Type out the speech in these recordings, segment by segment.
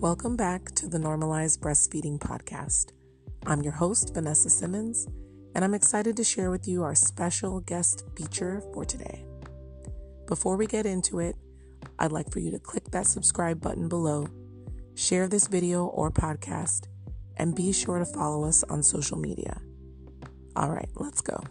Welcome back to the Normalized Breastfeeding Podcast. I'm your host, Vanessa Simmons, and I'm excited to share with you our special guest feature for today. Before we get into it, I'd like for you to click that subscribe button below, share this video or podcast, and be sure to follow us on social media. All right, let's go.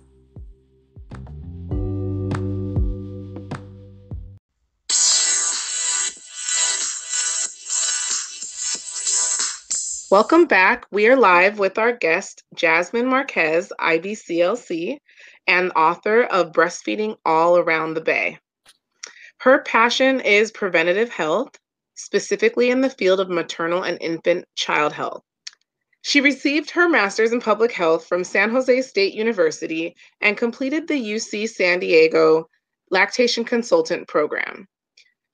Welcome back. We are live with our guest, Jasmine Marquez, IBCLC, and author of Breastfeeding All Around the Bay. Her passion is preventative health, specifically in the field of maternal and infant child health. She received her master's in public health from San Jose State University and completed the UC San Diego lactation consultant program.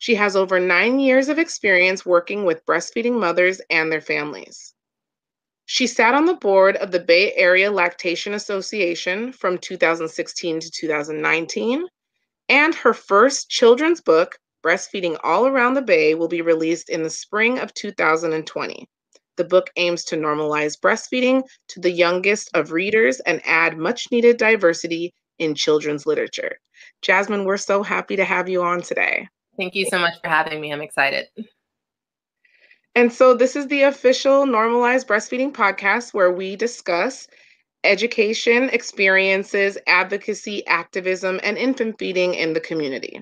She has over nine years of experience working with breastfeeding mothers and their families. She sat on the board of the Bay Area Lactation Association from 2016 to 2019, and her first children's book, Breastfeeding All Around the Bay, will be released in the spring of 2020. The book aims to normalize breastfeeding to the youngest of readers and add much needed diversity in children's literature. Jasmine, we're so happy to have you on today. Thank you so much for having me. I'm excited. And so, this is the official Normalized Breastfeeding podcast where we discuss education, experiences, advocacy, activism, and infant feeding in the community.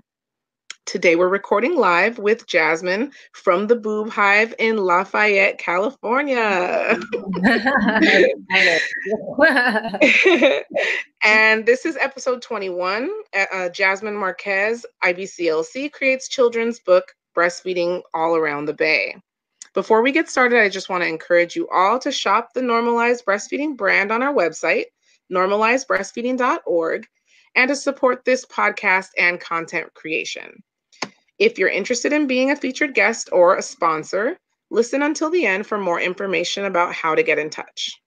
Today, we're recording live with Jasmine from the Boob Hive in Lafayette, California. and this is episode 21. Uh, Jasmine Marquez, IBCLC, creates children's book Breastfeeding All Around the Bay. Before we get started, I just want to encourage you all to shop the Normalized Breastfeeding brand on our website, normalizedbreastfeeding.org, and to support this podcast and content creation. If you're interested in being a featured guest or a sponsor, listen until the end for more information about how to get in touch.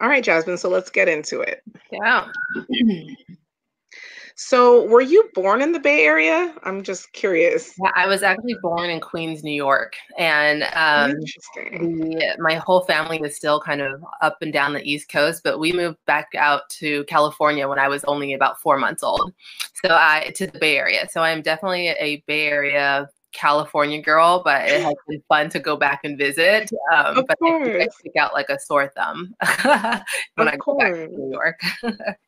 All right, Jasmine, so let's get into it. Yeah. So, were you born in the Bay Area? I'm just curious. Yeah, I was actually born in Queens, New York, and um, the, my whole family was still kind of up and down the East Coast. But we moved back out to California when I was only about four months old, so I to the Bay Area. So I'm definitely a Bay Area California girl, but it has been fun to go back and visit. Um, but course. I, I stick out like a sore thumb when of I go course. back to New York.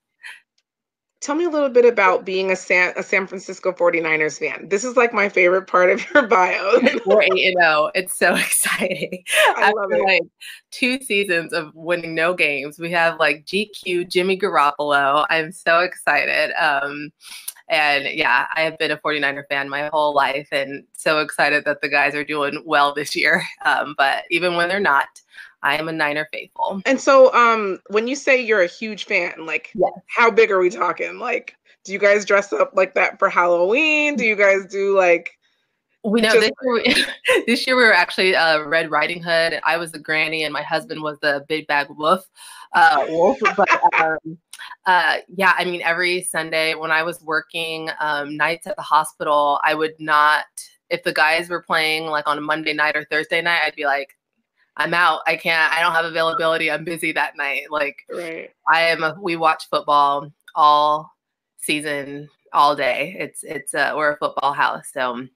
Tell me a little bit about being a San, a San Francisco 49ers fan. This is like my favorite part of your bio. We're 8 0. It's so exciting. I After love it. like two seasons of winning no games, we have like GQ, Jimmy Garoppolo. I'm so excited. Um, and yeah, I have been a 49er fan my whole life and so excited that the guys are doing well this year. Um, but even when they're not, I am a Niner faithful. And so, um, when you say you're a huge fan, like, yes. how big are we talking? Like, do you guys dress up like that for Halloween? Do you guys do like? We know just- this, year, this year we were actually uh, Red Riding Hood. I was the granny, and my husband was the big bag wolf. Uh, wolf, but um, uh, yeah, I mean, every Sunday when I was working um, nights at the hospital, I would not. If the guys were playing like on a Monday night or Thursday night, I'd be like, I'm out. I can't. I don't have availability. I'm busy that night. Like right. I am. A, we watch football all season, all day. It's it's uh, we're a football house. So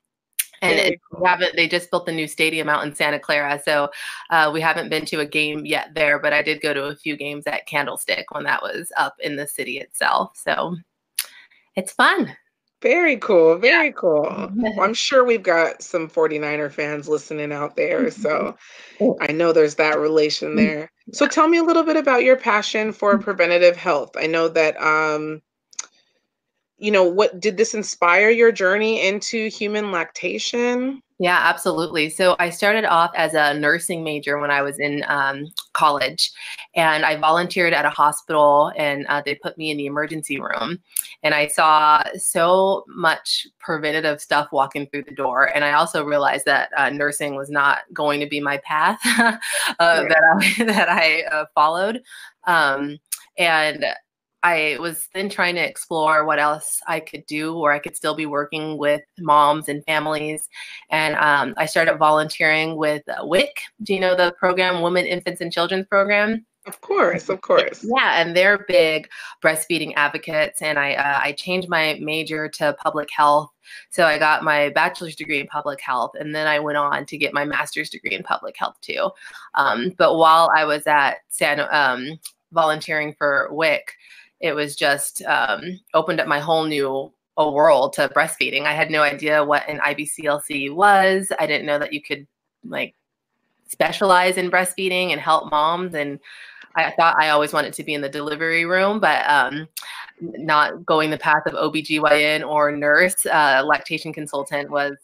and it, we haven't they just built the new stadium out in santa clara so uh, we haven't been to a game yet there but i did go to a few games at candlestick when that was up in the city itself so it's fun very cool. Very yeah. cool. Well, I'm sure we've got some 49er fans listening out there. So I know there's that relation mm. there. So tell me a little bit about your passion for mm. preventative health. I know that um you know, what did this inspire your journey into human lactation? Yeah, absolutely. So I started off as a nursing major when I was in um, college, and I volunteered at a hospital, and uh, they put me in the emergency room, and I saw so much preventative stuff walking through the door, and I also realized that uh, nursing was not going to be my path uh, that I that I uh, followed, um, and I was then trying to explore what else I could do where I could still be working with moms and families. And um, I started volunteering with uh, WIC. Do you know the program, Women, Infants, and Children's Program? Of course, of course. Yeah, and they're big breastfeeding advocates. And I uh, I changed my major to public health. So I got my bachelor's degree in public health, and then I went on to get my master's degree in public health too. Um, but while I was at San um, volunteering for WIC, it was just um, opened up my whole new a world to breastfeeding. I had no idea what an IBCLC was. I didn't know that you could like specialize in breastfeeding and help moms and I thought I always wanted to be in the delivery room, but um, not going the path of OBGYN or nurse, uh, lactation consultant was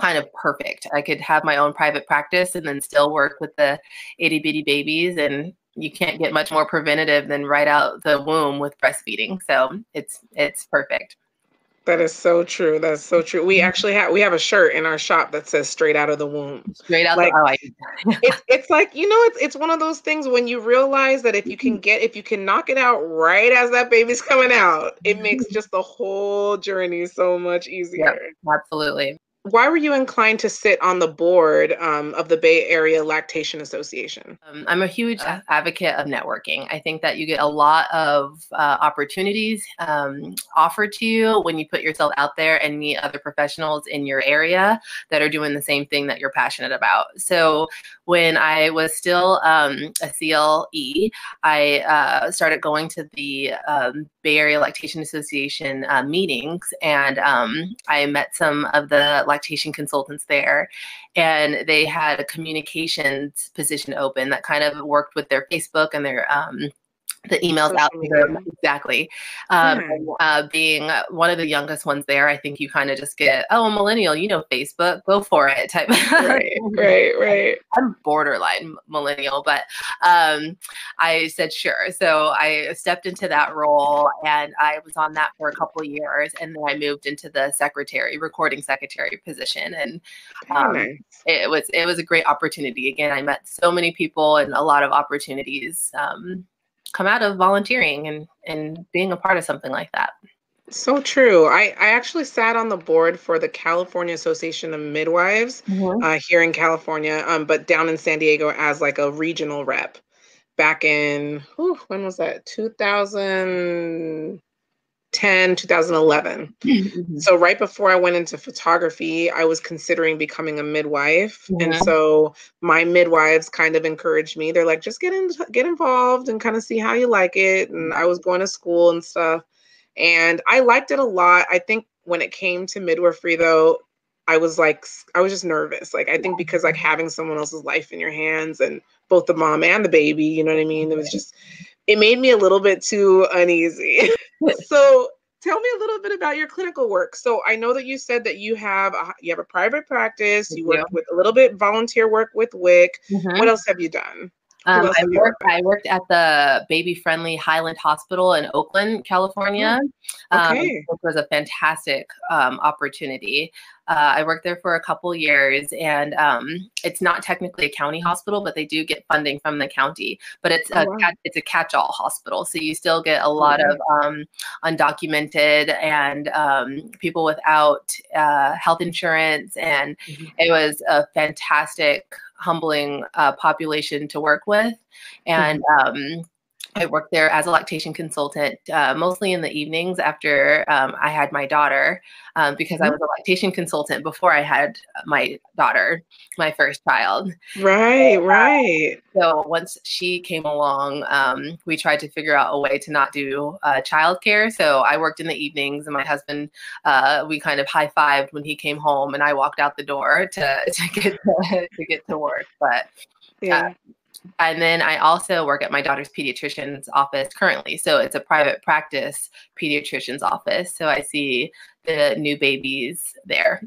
kind of perfect. I could have my own private practice and then still work with the itty bitty babies. And you can't get much more preventative than right out the womb with breastfeeding. So it's it's perfect. That is so true. That's so true. We actually have we have a shirt in our shop that says "straight out of the womb." Straight out. Like, the, oh, I, it's it's like you know it's it's one of those things when you realize that if you can get if you can knock it out right as that baby's coming out, it makes mm-hmm. just the whole journey so much easier. Yep, absolutely why were you inclined to sit on the board um, of the Bay Area Lactation Association? Um, I'm a huge advocate of networking. I think that you get a lot of uh, opportunities um, offered to you when you put yourself out there and meet other professionals in your area that are doing the same thing that you're passionate about. So when I was still um, a CLE, I uh, started going to the um, Bay Area Lactation Association uh, meetings, and um, I met some of the lactation consultants there, and they had a communications position open that kind of worked with their Facebook and their um, the emails out exactly. Um, hmm. uh, being one of the youngest ones there i think you kind of just get oh a millennial you know facebook go for it type right right right. I'm borderline millennial but um, i said sure. So i stepped into that role and i was on that for a couple of years and then i moved into the secretary recording secretary position and um, nice. it was it was a great opportunity. Again i met so many people and a lot of opportunities um, come out of volunteering and and being a part of something like that. So true. I, I actually sat on the board for the California Association of Midwives mm-hmm. uh, here in California, um, but down in San Diego as like a regional rep back in, whew, when was that? 2000. 2010, 2011. Mm-hmm. So right before I went into photography, I was considering becoming a midwife. Mm-hmm. And so my midwives kind of encouraged me. They're like, just get in, get involved and kind of see how you like it. And I was going to school and stuff. And I liked it a lot. I think when it came to midwifery though, I was like, I was just nervous. Like, I think because like having someone else's life in your hands and both the mom and the baby, you know what I mean? It was just, it made me a little bit too uneasy. so tell me a little bit about your clinical work. So I know that you said that you have a, you have a private practice. You work with a little bit volunteer work with WIC. Mm-hmm. What else have you done? Um, I worked. I worked at the baby-friendly Highland Hospital in Oakland, California, oh, okay. um, which was a fantastic um, opportunity. Uh, I worked there for a couple years, and um, it's not technically a county hospital, but they do get funding from the county. But it's oh, a wow. it's a catch-all hospital, so you still get a lot of um, undocumented and um, people without uh, health insurance, and mm-hmm. it was a fantastic humbling uh, population to work with. And um, I worked there as a lactation consultant, uh, mostly in the evenings after um, I had my daughter, um, because I mm-hmm. was a lactation consultant before I had my daughter, my first child. Right, and, uh, right. So once she came along, um, we tried to figure out a way to not do uh, childcare. So I worked in the evenings, and my husband, uh, we kind of high fived when he came home, and I walked out the door to to get to, to get to work. But yeah. Uh, and then I also work at my daughter's pediatrician's office currently. So it's a private practice pediatrician's office. So I see the new babies there.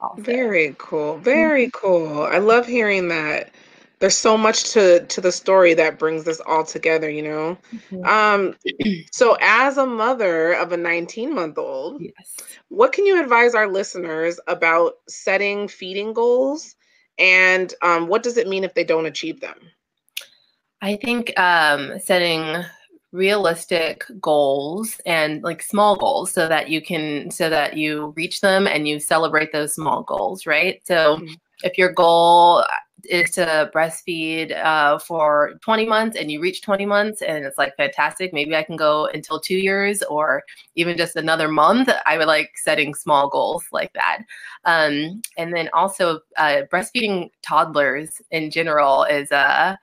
Also. Very cool. Very mm-hmm. cool. I love hearing that. There's so much to to the story that brings this all together, you know. Mm-hmm. Um so as a mother of a 19 month old, yes. what can you advise our listeners about setting feeding goals and um, what does it mean if they don't achieve them? I think um, setting realistic goals and like small goals so that you can so that you reach them and you celebrate those small goals right so mm-hmm. if your goal is to breastfeed uh, for 20 months and you reach 20 months and it's like fantastic maybe i can go until two years or even just another month i would like setting small goals like that um, and then also uh, breastfeeding toddlers in general is uh,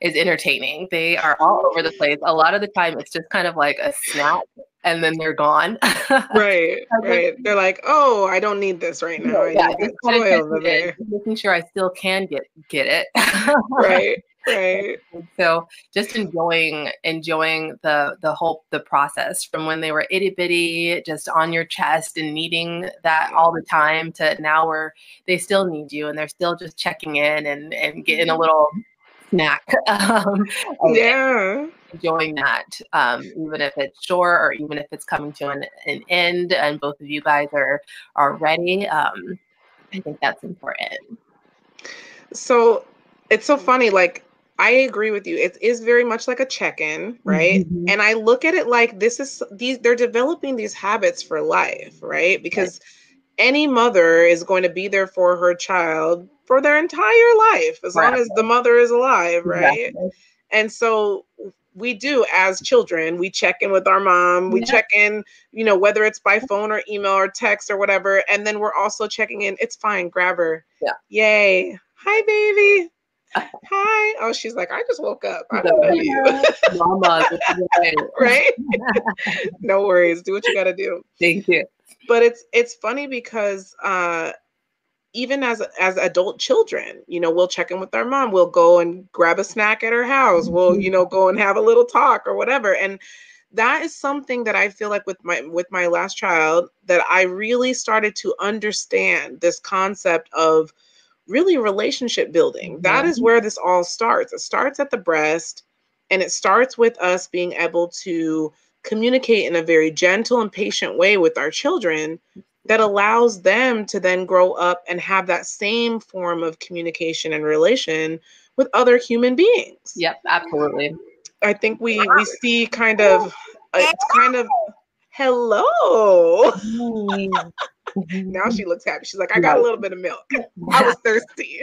is entertaining they are all over the place a lot of the time it's just kind of like a snack and then they're gone. right, right. They're like, "Oh, I don't need this right now. Yeah, I need there." Making sure I still can get get it. right, right. So just enjoying enjoying the the whole the process from when they were itty bitty, just on your chest and needing that all the time, to now where they still need you and they're still just checking in and and getting a mm-hmm. little snack. Um, yeah. Enjoying that, um, even if it's short or even if it's coming to an, an end and both of you guys are, are ready. Um, I think that's important. So it's so funny. Like, I agree with you. It is very much like a check-in, right? Mm-hmm. And I look at it like this is these they're developing these habits for life, right? Because right. any mother is going to be there for her child for their entire life as right. long as the mother is alive, right? Exactly. And so we do as children, we check in with our mom, we yeah. check in, you know, whether it's by phone or email or text or whatever. And then we're also checking in, it's fine, grab her. Yeah. Yay. Hi, baby. Hi. Oh, she's like, I just woke up. I don't know you. Mama, right? no worries. Do what you gotta do. Thank you. But it's it's funny because uh even as as adult children you know we'll check in with our mom we'll go and grab a snack at her house we'll you mm-hmm. know go and have a little talk or whatever and that is something that i feel like with my with my last child that i really started to understand this concept of really relationship building. That is mm-hmm. where this all starts. It starts at the breast and it starts with us being able to communicate in a very gentle and patient way with our children that allows them to then grow up and have that same form of communication and relation with other human beings. Yep, absolutely. I think we we see kind of uh, it's kind of hello. now she looks happy. She's like, I got a little bit of milk. I was thirsty.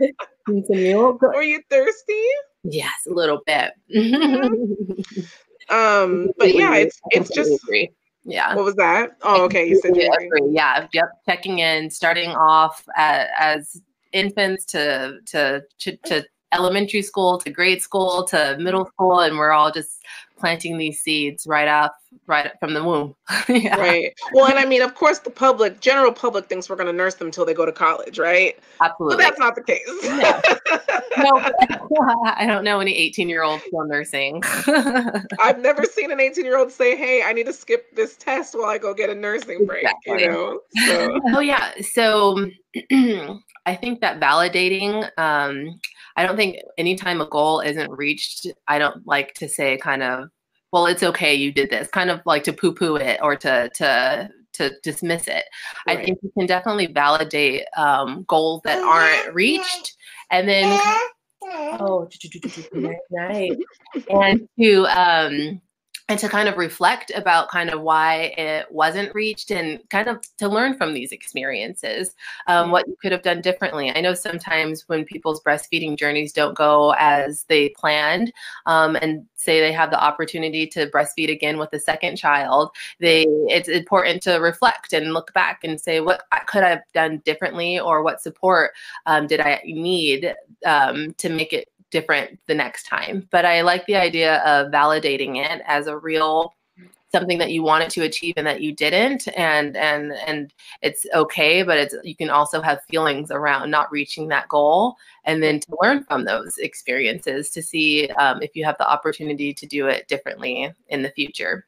Need some milk? Were you thirsty? Yes, a little bit. um, but yeah, it's it's just agree. Yeah. What was that? Oh, okay. You said agree. Yeah. Yep. Checking in, starting off at, as infants to, to to to elementary school to grade school to middle school, and we're all just planting these seeds right off right from the womb. yeah. Right. Well, and I mean, of course, the public, general public, thinks we're going to nurse them until they go to college, right? Absolutely. But that's not the case. no, no I don't know any 18 year olds still nursing. I've never seen an 18 year old say, "Hey, I need to skip this test while I go get a nursing break." Exactly. You know. So. Oh yeah. So. I think that validating, um, I don't think anytime a goal isn't reached, I don't like to say kind of well, it's okay, you did this, kind of like to poo poo it or to, to, to dismiss it. Right. I think you can definitely validate um, goals that aren't reached and then, oh, night, and to, um, and to kind of reflect about kind of why it wasn't reached and kind of to learn from these experiences um, what you could have done differently. I know sometimes when people's breastfeeding journeys don't go as they planned um, and say they have the opportunity to breastfeed again with a second child they it's important to reflect and look back and say what could i have done differently or what support um, did i need um, to make it different the next time. But I like the idea of validating it as a real something that you wanted to achieve and that you didn't. And and and it's okay but it's you can also have feelings around not reaching that goal and then to learn from those experiences to see um, if you have the opportunity to do it differently in the future.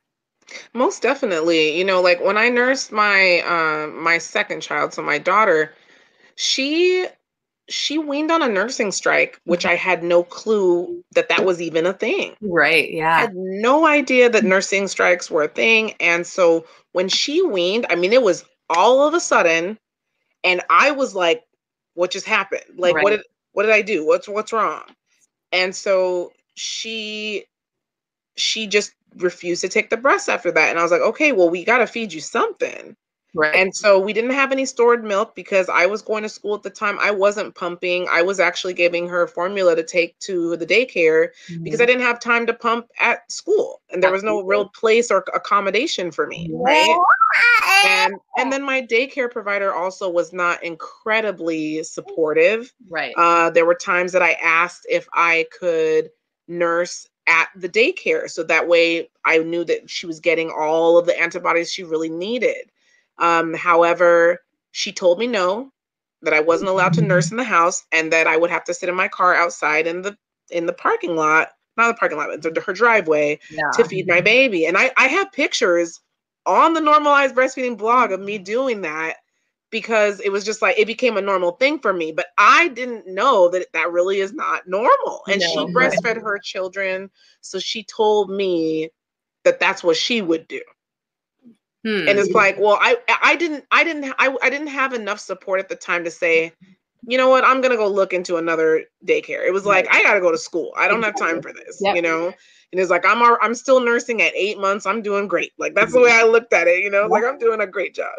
Most definitely. You know like when i nursed my um my second child so my daughter she she weaned on a nursing strike, which I had no clue that that was even a thing. Right. Yeah. I had no idea that nursing strikes were a thing. And so when she weaned, I mean, it was all of a sudden, and I was like, what just happened? Like, right. what did what did I do? What's what's wrong? And so she she just refused to take the breast after that. And I was like, okay, well, we got to feed you something. Right. And so we didn't have any stored milk because I was going to school at the time. I wasn't pumping. I was actually giving her formula to take to the daycare mm-hmm. because I didn't have time to pump at school and there was no real place or accommodation for me, right? And and then my daycare provider also was not incredibly supportive. Right. Uh, there were times that I asked if I could nurse at the daycare so that way I knew that she was getting all of the antibodies she really needed. Um, however, she told me no, that I wasn't allowed to nurse in the house, and that I would have to sit in my car outside in the in the parking lot, not the parking lot, but her driveway yeah. to feed my baby. And I I have pictures on the normalized breastfeeding blog of me doing that because it was just like it became a normal thing for me but i didn't know that that really is not normal and no, she breastfed right. her children so she told me that that's what she would do Hmm. And it's like, well, I I didn't I didn't I, I didn't have enough support at the time to say, you know what, I'm gonna go look into another daycare. It was like I gotta go to school. I don't have time for this, yep. you know. And it's like I'm I'm still nursing at eight months. I'm doing great. Like that's the way I looked at it, you know. Like I'm doing a great job.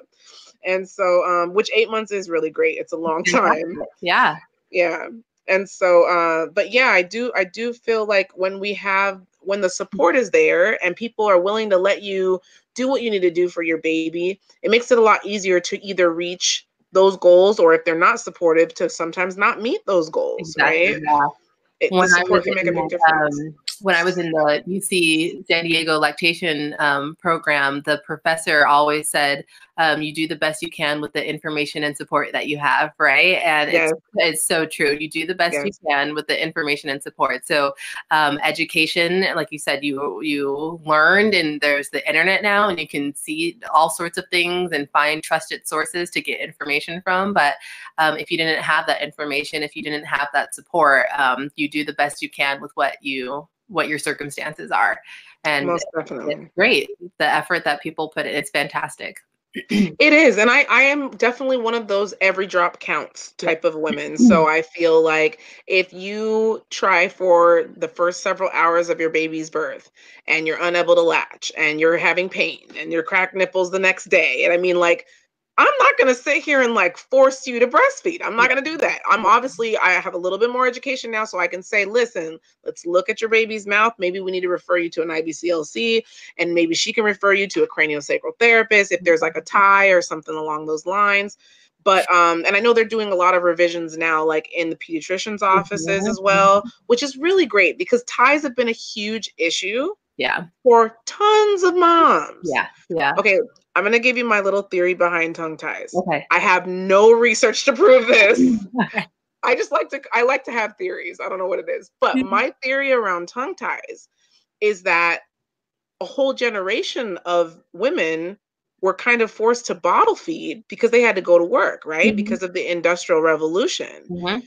And so, um, which eight months is really great. It's a long time. Yeah. Yeah. And so, uh, but yeah, I do I do feel like when we have when the support is there and people are willing to let you do what you need to do for your baby, it makes it a lot easier to either reach those goals or if they're not supportive to sometimes not meet those goals, exactly, right? Yeah. It, when support can make a big difference. Um, when I was in the UC San Diego lactation um, program, the professor always said, um, "You do the best you can with the information and support that you have." Right, and yes. it's it's so true. You do the best yes. you can with the information and support. So, um, education, like you said, you you learned, and there's the internet now, and you can see all sorts of things and find trusted sources to get information from. But um, if you didn't have that information, if you didn't have that support, um, you do the best you can with what you what your circumstances are. And Most definitely. great. The effort that people put in, it's fantastic. it is. And I, I am definitely one of those every drop counts type of women. So I feel like if you try for the first several hours of your baby's birth and you're unable to latch and you're having pain and you're cracked nipples the next day, and I mean, like, I'm not going to sit here and like force you to breastfeed. I'm not going to do that. I'm obviously, I have a little bit more education now, so I can say, listen, let's look at your baby's mouth. Maybe we need to refer you to an IBCLC, and maybe she can refer you to a craniosacral therapist if there's like a tie or something along those lines. But, um, and I know they're doing a lot of revisions now, like in the pediatrician's offices as well, which is really great because ties have been a huge issue yeah for tons of moms yeah yeah okay I'm going to give you my little theory behind tongue ties. Okay. I have no research to prove this. I just like to I like to have theories. I don't know what it is. But mm-hmm. my theory around tongue ties is that a whole generation of women were kind of forced to bottle feed because they had to go to work, right? Mm-hmm. Because of the industrial revolution. Mm-hmm.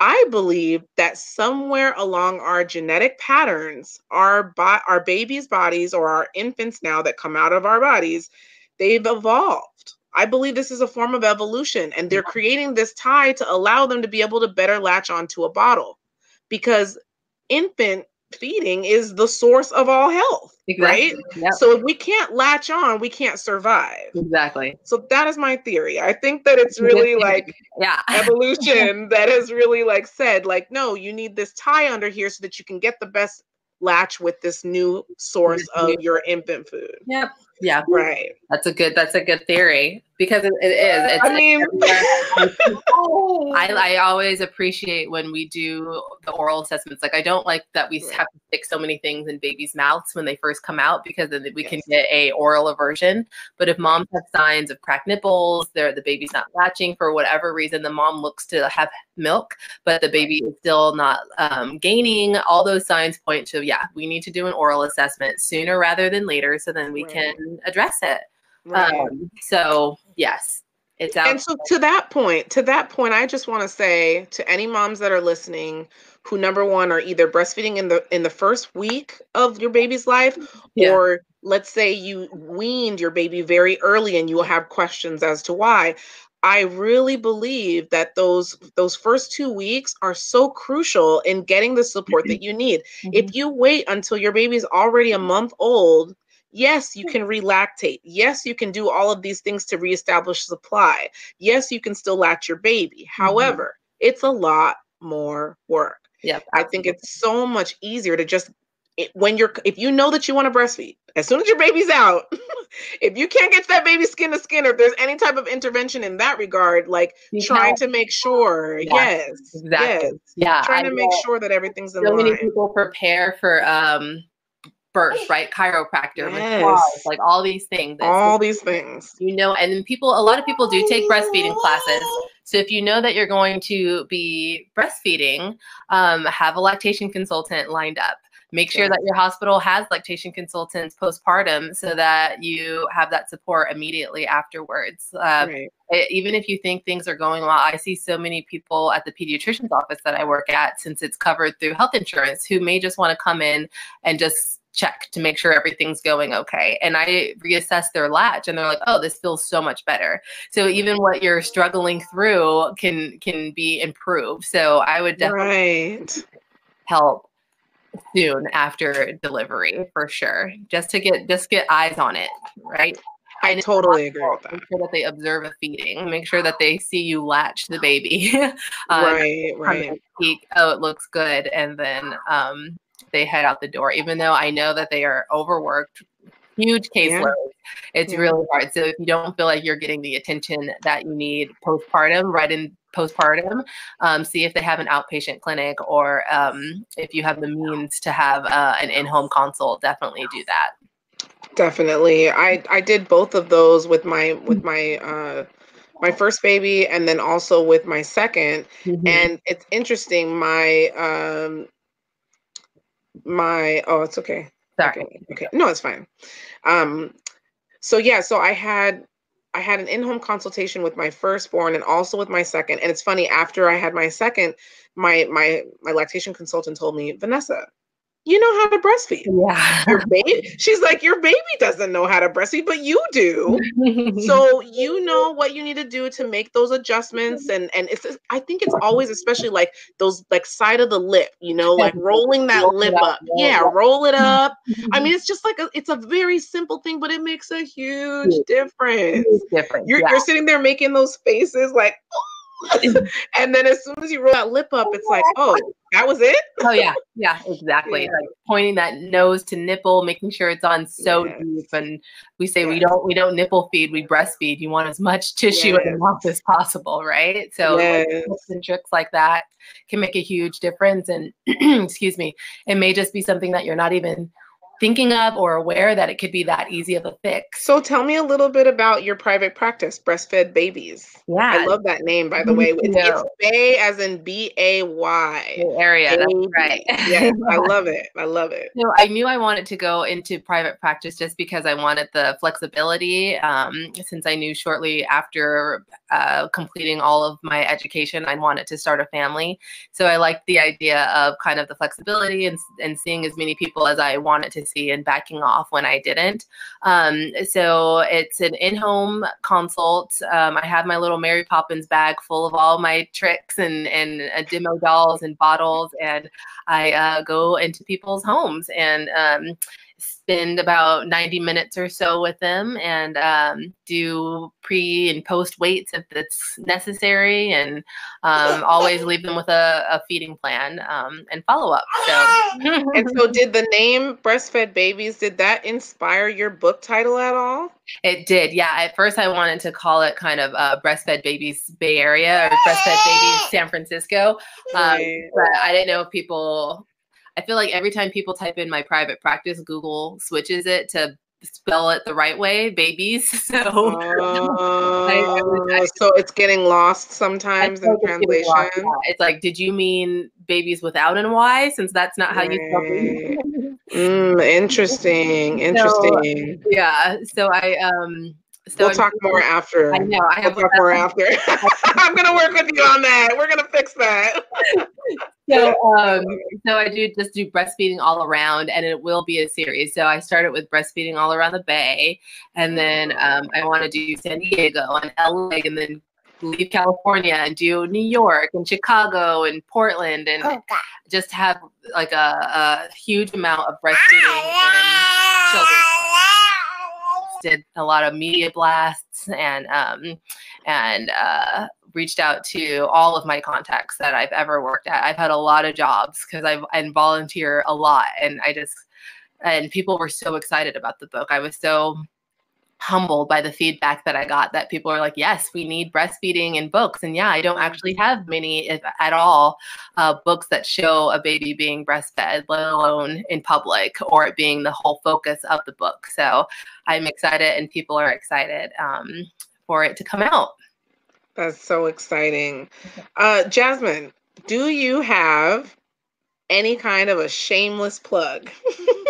I believe that somewhere along our genetic patterns, our bo- our babies' bodies or our infants now that come out of our bodies They've evolved. I believe this is a form of evolution, and they're creating this tie to allow them to be able to better latch onto a bottle because infant feeding is the source of all health, exactly. right? Yep. So if we can't latch on, we can't survive. Exactly. So that is my theory. I think that it's really like yeah. evolution that has really like said like no, you need this tie under here so that you can get the best latch with this new source of your infant food. Yep. Yeah. Right. That's a good that's a good theory because it, it is. It's, I mean, I, I always appreciate when we do the oral assessments. Like I don't like that we have to stick so many things in babies' mouths when they first come out because then we yes. can get a oral aversion. But if moms have signs of cracked nipples, they're the baby's not latching for whatever reason, the mom looks to have milk, but the baby is still not um, gaining. All those signs point to yeah, we need to do an oral assessment sooner rather than later, so then we right. can address it. Right. Um, so yes, It's out. And so to that point, to that point, I just want to say to any moms that are listening who number one are either breastfeeding in the in the first week of your baby's life yeah. or let's say you weaned your baby very early and you will have questions as to why i really believe that those those first two weeks are so crucial in getting the support that you need mm-hmm. if you wait until your baby's already a month old Yes, you can relactate. Yes, you can do all of these things to reestablish supply. Yes, you can still latch your baby. Mm-hmm. However, it's a lot more work. Yeah. I think it's so much easier to just when you're if you know that you want to breastfeed, as soon as your baby's out, if you can't get that baby skin to skin, or if there's any type of intervention in that regard, like you trying to make sure, yes, yes exactly, yes, yeah, trying I to make sure that everything's in so line. many people prepare for um birth, right? Chiropractor, yes. massage, like all these things. All these things. You know, and then people, a lot of people do take breastfeeding classes. So if you know that you're going to be breastfeeding, um, have a lactation consultant lined up. Make sure that your hospital has lactation consultants postpartum so that you have that support immediately afterwards. Uh, right. it, even if you think things are going well, I see so many people at the pediatrician's office that I work at, since it's covered through health insurance, who may just want to come in and just check to make sure everything's going okay. And I reassess their latch and they're like, "Oh, this feels so much better." So even what you're struggling through can can be improved. So I would definitely right. help soon after delivery for sure. Just to get just get eyes on it, right? I totally agree with that. Make sure that they observe a feeding. Make sure that they see you latch the baby. um, right, right. Peek, oh, it looks good, and then um, they head out the door, even though I know that they are overworked, huge caseload. Yeah. It's yeah. really hard. So if you don't feel like you're getting the attention that you need postpartum, right in postpartum, um, see if they have an outpatient clinic or um, if you have the means to have uh, an in-home consult, definitely do that. Definitely. I, I did both of those with my, with my, uh, my first baby and then also with my 2nd mm-hmm. and it's interesting my um my oh it's okay. Sorry. okay, okay. no it's fine. Um so yeah so i had i had an in-home consultation with my firstborn and also with my second. And it's funny after i had my second my my my lactation consultant told me vanessa you know how to breastfeed. Yeah. Your baby, she's like, your baby doesn't know how to breastfeed, but you do. so you know what you need to do to make those adjustments. And and it's I think it's always especially like those like side of the lip, you know, like rolling that roll lip up. up. Yeah, roll it up. I mm-hmm. mean, it's just like a, it's a very simple thing, but it makes a huge difference. Different. You're yeah. you're sitting there making those faces like, oh and then as soon as you roll that lip up, it's like, oh, that was it. oh yeah, yeah, exactly. Yeah. Like pointing that nose to nipple, making sure it's on so yes. deep. And we say yes. we don't we don't nipple feed, we breastfeed. You want as much tissue yes. in the mouth as possible, right? So and tricks like that can make a huge difference. And excuse me, it may just be something that you're not even thinking of or aware that it could be that easy of a fix. So tell me a little bit about your private practice, Breastfed Baybies. Yeah. I love that name, by the way. It's, it's Bay as in B A Y. Area, that's right. yeah, I love it. I love it. So I knew I wanted to go into private practice just because I wanted the flexibility. Um, since I knew shortly after uh, completing all of my education, I wanted to start a family. So I liked the idea of kind of the flexibility and, and seeing as many people as I wanted to see and backing off when I didn't. Um, so it's an in-home consult. Um, I have my little Mary Poppins bag full of all my tricks and and uh, demo dolls and bottles, and I uh, go into people's homes and um, spend about 90 minutes or so with them and um, do pre and post weights if it's necessary and um, always leave them with a, a feeding plan um, and follow up so. And so did the name breastfed baybies did that inspire your book title at all? It did yeah. At first i wanted to call it kind of uh, breastfed babies bay area or breastfed babies san francisco um, right. but i didn't know if people I feel like every time people type in my private practice, Google switches it to spell it the right way, babies. So, uh, I, I I, so it's getting lost sometimes in translation. Lost, yeah. It's like, did you mean babies without an Y? Since that's not how right. you spell mm, interesting. Interesting. So, yeah. So I um so we'll I'm talk more after. I know. I have we'll talk more after. I'm gonna work with you on that. We're gonna fix that. So, um, so I do just do breastfeeding all around, and it will be a series. So I started with breastfeeding all around the Bay, and then um, I want to do San Diego and LA, and then leave California and do New York and Chicago and Portland, and oh, just have like a, a huge amount of breastfeeding and children. Did a lot of media blasts and um, and uh, reached out to all of my contacts that I've ever worked at. I've had a lot of jobs because I've and volunteer a lot, and I just and people were so excited about the book. I was so humbled by the feedback that I got that people are like, yes, we need breastfeeding in books. And yeah, I don't actually have many, if at all, uh, books that show a baby being breastfed, let alone in public or it being the whole focus of the book. So I'm excited and people are excited um, for it to come out. That's so exciting. Uh, Jasmine, do you have any kind of a shameless plug?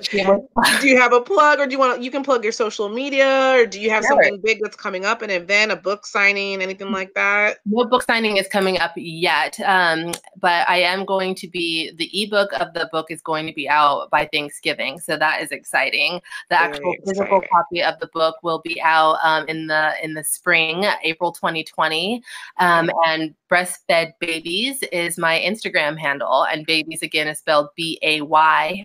do you have a plug? Or do you want to, you can plug your social media or do you have sure. something big that's coming up an event a book signing anything like that? No book signing is coming up yet um, but i am going to be the ebook of the book is going to be out by thanksgiving so that is exciting. The Very actual exciting. physical copy of the book will be out um, in the in the spring april 2020 um, and breastfed baybies is my instagram handle and baybies again is spelled b-a-y-b-i-e-s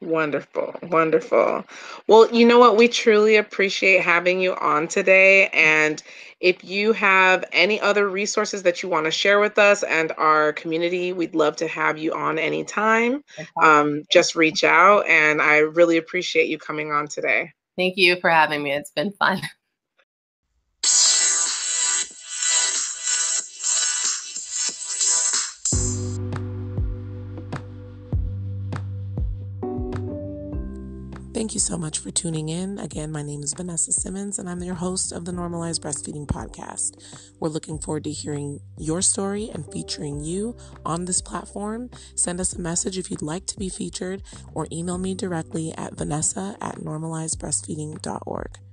Wonderful, wonderful. Well, you know what? We truly appreciate having you on today. And if you have any other resources that you want to share with us and our community, we'd love to have you on anytime. Um, just reach out. And I really appreciate you coming on today. Thank you for having me. It's been fun. you so much for tuning in. Again, my name is Vanessa Simmons, and I'm your host of the Normalized Breastfeeding Podcast. We're looking forward to hearing your story and featuring you on this platform. Send us a message if you'd like to be featured, or email me directly at vanessa at normalizedbreastfeeding.org.